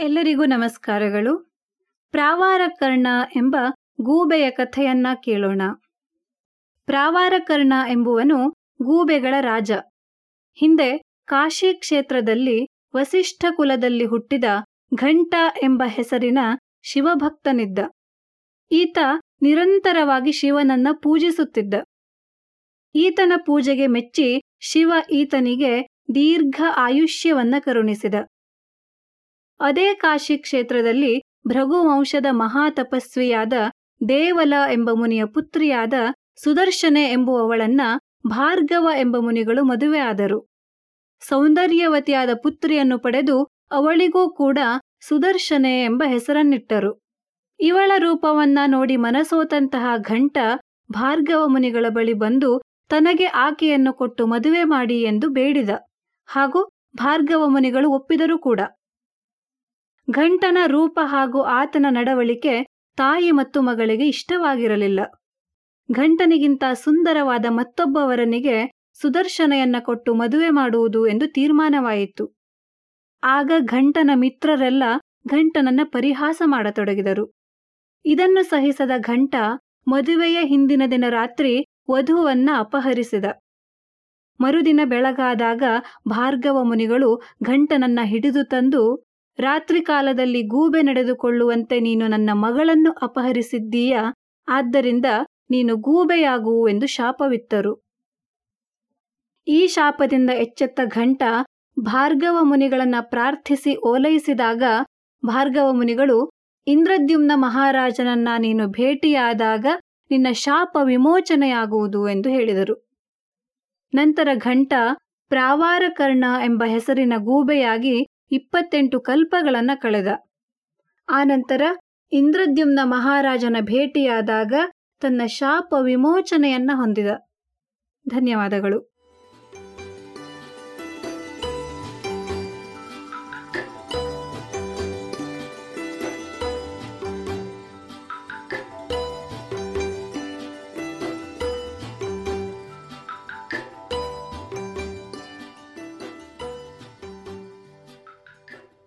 ಎಲ್ಲರಿಗೂ ನಮಸ್ಕಾರಗಳು. ಪ್ರಾವಾರಕರ್ಣ ಎಂಬ ಗೂಬೆಯ ಕಥೆಯನ್ನ ಕೇಳೋಣ. ಪ್ರಾವಾರಕರ್ಣ ಎಂಬುವನು ಗೂಬೆಗಳ ರಾಜ. ಹಿಂದೆ ಕಾಶಿ ಕ್ಷೇತ್ರದಲ್ಲಿ ವಸಿಷ್ಠ ಕುಲದಲ್ಲಿ ಹುಟ್ಟಿದ ಘಂಟ ಎಂಬ ಹೆಸರಿನ ಶಿವಭಕ್ತನಿದ್ದ. ಈತ ನಿರಂತರವಾಗಿ ಶಿವನನ್ನ ಪೂಜಿಸುತ್ತಿದ್ದ. ಈತನ ಪೂಜೆಗೆ ಮೆಚ್ಚಿ ಶಿವ ಈತನಿಗೆ ದೀರ್ಘ ಆಯುಷ್ಯವನ್ನ ಕರುಣಿಸಿದ. ಅದೇ ಕಾಶಿ ಕ್ಷೇತ್ರದಲ್ಲಿ ಭೃಗುವಂಶದ ಮಹಾತಪಸ್ವಿಯಾದ ದೇವಲ ಎಂಬ ಮುನಿಯ ಪುತ್ರಿಯಾದ ಸುದರ್ಶನೆ ಎಂಬುವವಳನ್ನ ಭಾರ್ಗವ ಎಂಬ ಮುನಿಗಳು ಮದುವೆಯಾದರು ಸೌಂದರ್ಯವತಿಯಾದ ಪುತ್ರಿಯನ್ನು ಪಡೆದು ಅವಳಿಗೂ ಕೂಡ ಸುದರ್ಶನೆ ಎಂಬ ಹೆಸರನ್ನಿಟ್ಟರು. ಇವಳ ರೂಪವನ್ನ ನೋಡಿ ಮನಸೋತಂತಹ ಘಂಟ ಭಾರ್ಗವ ಮುನಿಗಳ ಬಳಿ ಬಂದು ತನಗೆ ಆಕೆಯನ್ನು ಕೊಟ್ಟು ಮದುವೆ ಮಾಡಿ ಎಂದು ಬೇಡಿದ. ಹಾಗೂ ಭಾರ್ಗವ ಮುನಿಗಳು ಒಪ್ಪಿದರೂ ಕೂಡ. ಘಂಟನ ರೂಪ ಹಾಗೂ ಆತನ ನಡವಳಿಕೆ ತಾಯಿ ಮತ್ತು ಮಗಳಿಗೆ ಇಷ್ಟವಾಗಿರಲಿಲ್ಲ. ಘಂಟನಿಗಿಂತ ಸುಂದರವಾದ ಮತ್ತೊಬ್ಬವರನಿಗೆ ಸುದರ್ಶನೆಯನ್ನ ಕೊಟ್ಟು ಮದುವೆ ಮಾಡುವುದು ಎಂದು ತೀರ್ಮಾನವಾಯಿತು. ಆಗ ಘಂಟನ ಮಿತ್ರರೆಲ್ಲ ಘಂಟನನ್ನ ಪರಿಹಾಸ ಮಾಡತೊಡಗಿದರು. ಇದನ್ನು ಸಹಿಸದ ಘಂಟ ಮದುವೆಯ ಹಿಂದಿನ ದಿನ ರಾತ್ರಿ ವಧುವನ್ನ ಅಪಹರಿಸಿದ. ಮರುದಿನ ಬೆಳಗಾದಾಗ ಭಾರ್ಗವ ಮುನಿಗಳು ಘಂಟನನ್ನ ಹಿಡಿದು ತಂದು ರಾತ್ರಿ ಕಾಲದಲ್ಲಿ ಗೂಬೆ ನಡೆದುಕೊಳ್ಳುವಂತೆ ನೀನು ನನ್ನ ಮಗಳನ್ನು ಅಪಹರಿಸಿದ್ದೀಯ? ಆದ್ದರಿಂದ ನೀನು ಗೂಬೆಯಾಗುವು ಎಂದು ಶಾಪವಿತ್ತರು. ಈ ಶಾಪದಿಂದ ಎಚ್ಚೆತ್ತ ಘಂಟ ಭಾರ್ಗವ ಮುನಿಗಳನ್ನ ಪ್ರಾರ್ಥಿಸಿ ಓಲೈಸಿದಾಗ ಭಾರ್ಗವ ಮುನಿಗಳು, ಇಂದ್ರದ್ಯುಮ್ನ ಮಹಾರಾಜನನ್ನ ನೀನು ಭೇಟಿಯಾದಾಗ ನಿನ್ನ ಶಾಪ ವಿಮೋಚನೆಯಾಗುವುದು ಎಂದು ಹೇಳಿದರು. ನಂತರ ಘಂಟ ಪ್ರಾವಾರಕರ್ಣ ಎಂಬ ಹೆಸರಿನ ಗೂಬೆಯಾಗಿ ಇಪ್ಪತ್ತೆಂಟು ಕಲ್ಪಗಳನ್ನು ಕಳೆದ. ಆನಂತರ ಇಂದ್ರದ್ಯುಮ್ನ ಮಹಾರಾಜನ ಭೇಟಿಯಾದಾಗ ತನ್ನ ಶಾಪ ವಿಮೋಚನೆಯನ್ನ ಹೊಂದಿದ. ಧನ್ಯವಾದಗಳು.